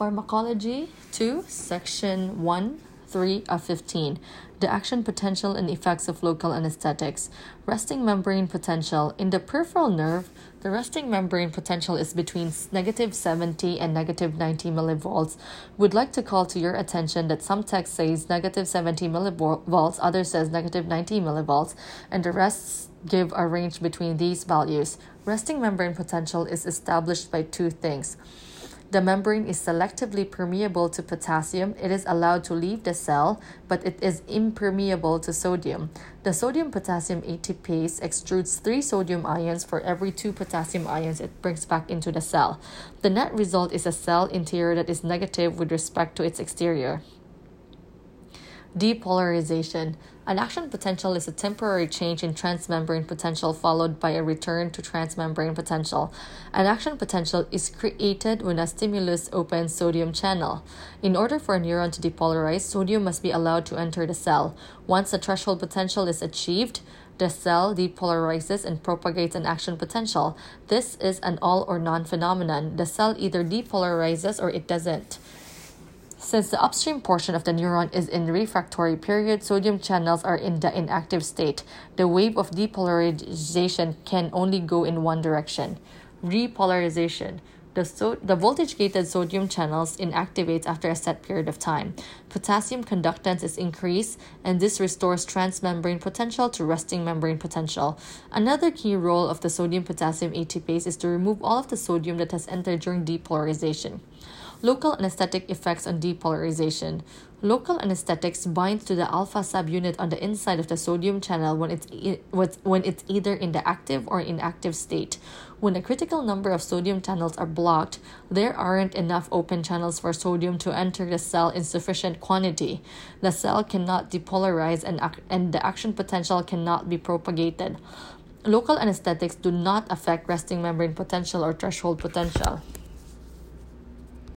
Pharmacology 2, Section 1, 3 of 15. The action potential and effects of local anesthetics. Resting membrane potential. In the peripheral nerve, the resting membrane potential is between negative 70 and negative 90 millivolts. Would like to call to your attention that some text says negative 70 millivolts, others says negative 90 millivolts, and the rest give a range between these values. Resting membrane potential is established by two things. The membrane is selectively permeable to potassium. It is allowed to leave the cell, but it is impermeable to sodium. The sodium potassium ATPase extrudes three sodium ions for every two potassium ions it brings back into the cell. The net result is a cell interior that is negative with respect to its exterior. Depolarization. An action potential is a temporary change in transmembrane potential followed by a return to transmembrane potential. An action potential is created when a stimulus opens sodium channel. In order for a neuron to depolarize, sodium must be allowed to enter the cell. Once the threshold potential is achieved, the cell depolarizes and propagates an action potential. This is an all or none phenomenon. The cell either depolarizes or it doesn't. Since the upstream portion of the neuron is in refractory period, sodium channels are in the inactive state. The wave of depolarization can only go in one direction. Repolarization. The, so- the voltage gated sodium channels inactivates after a set period of time. Potassium conductance is increased, and this restores transmembrane potential to resting membrane potential. Another key role of the sodium potassium ATPase is to remove all of the sodium that has entered during depolarization. Local anesthetic effects on depolarization. Local anesthetics bind to the alpha subunit on the inside of the sodium channel when it's, e- when it's either in the active or inactive state. When a critical number of sodium channels are blocked, there aren't enough open channels for sodium to enter the cell in sufficient quantity. The cell cannot depolarize and, ac- and the action potential cannot be propagated. Local anesthetics do not affect resting membrane potential or threshold potential.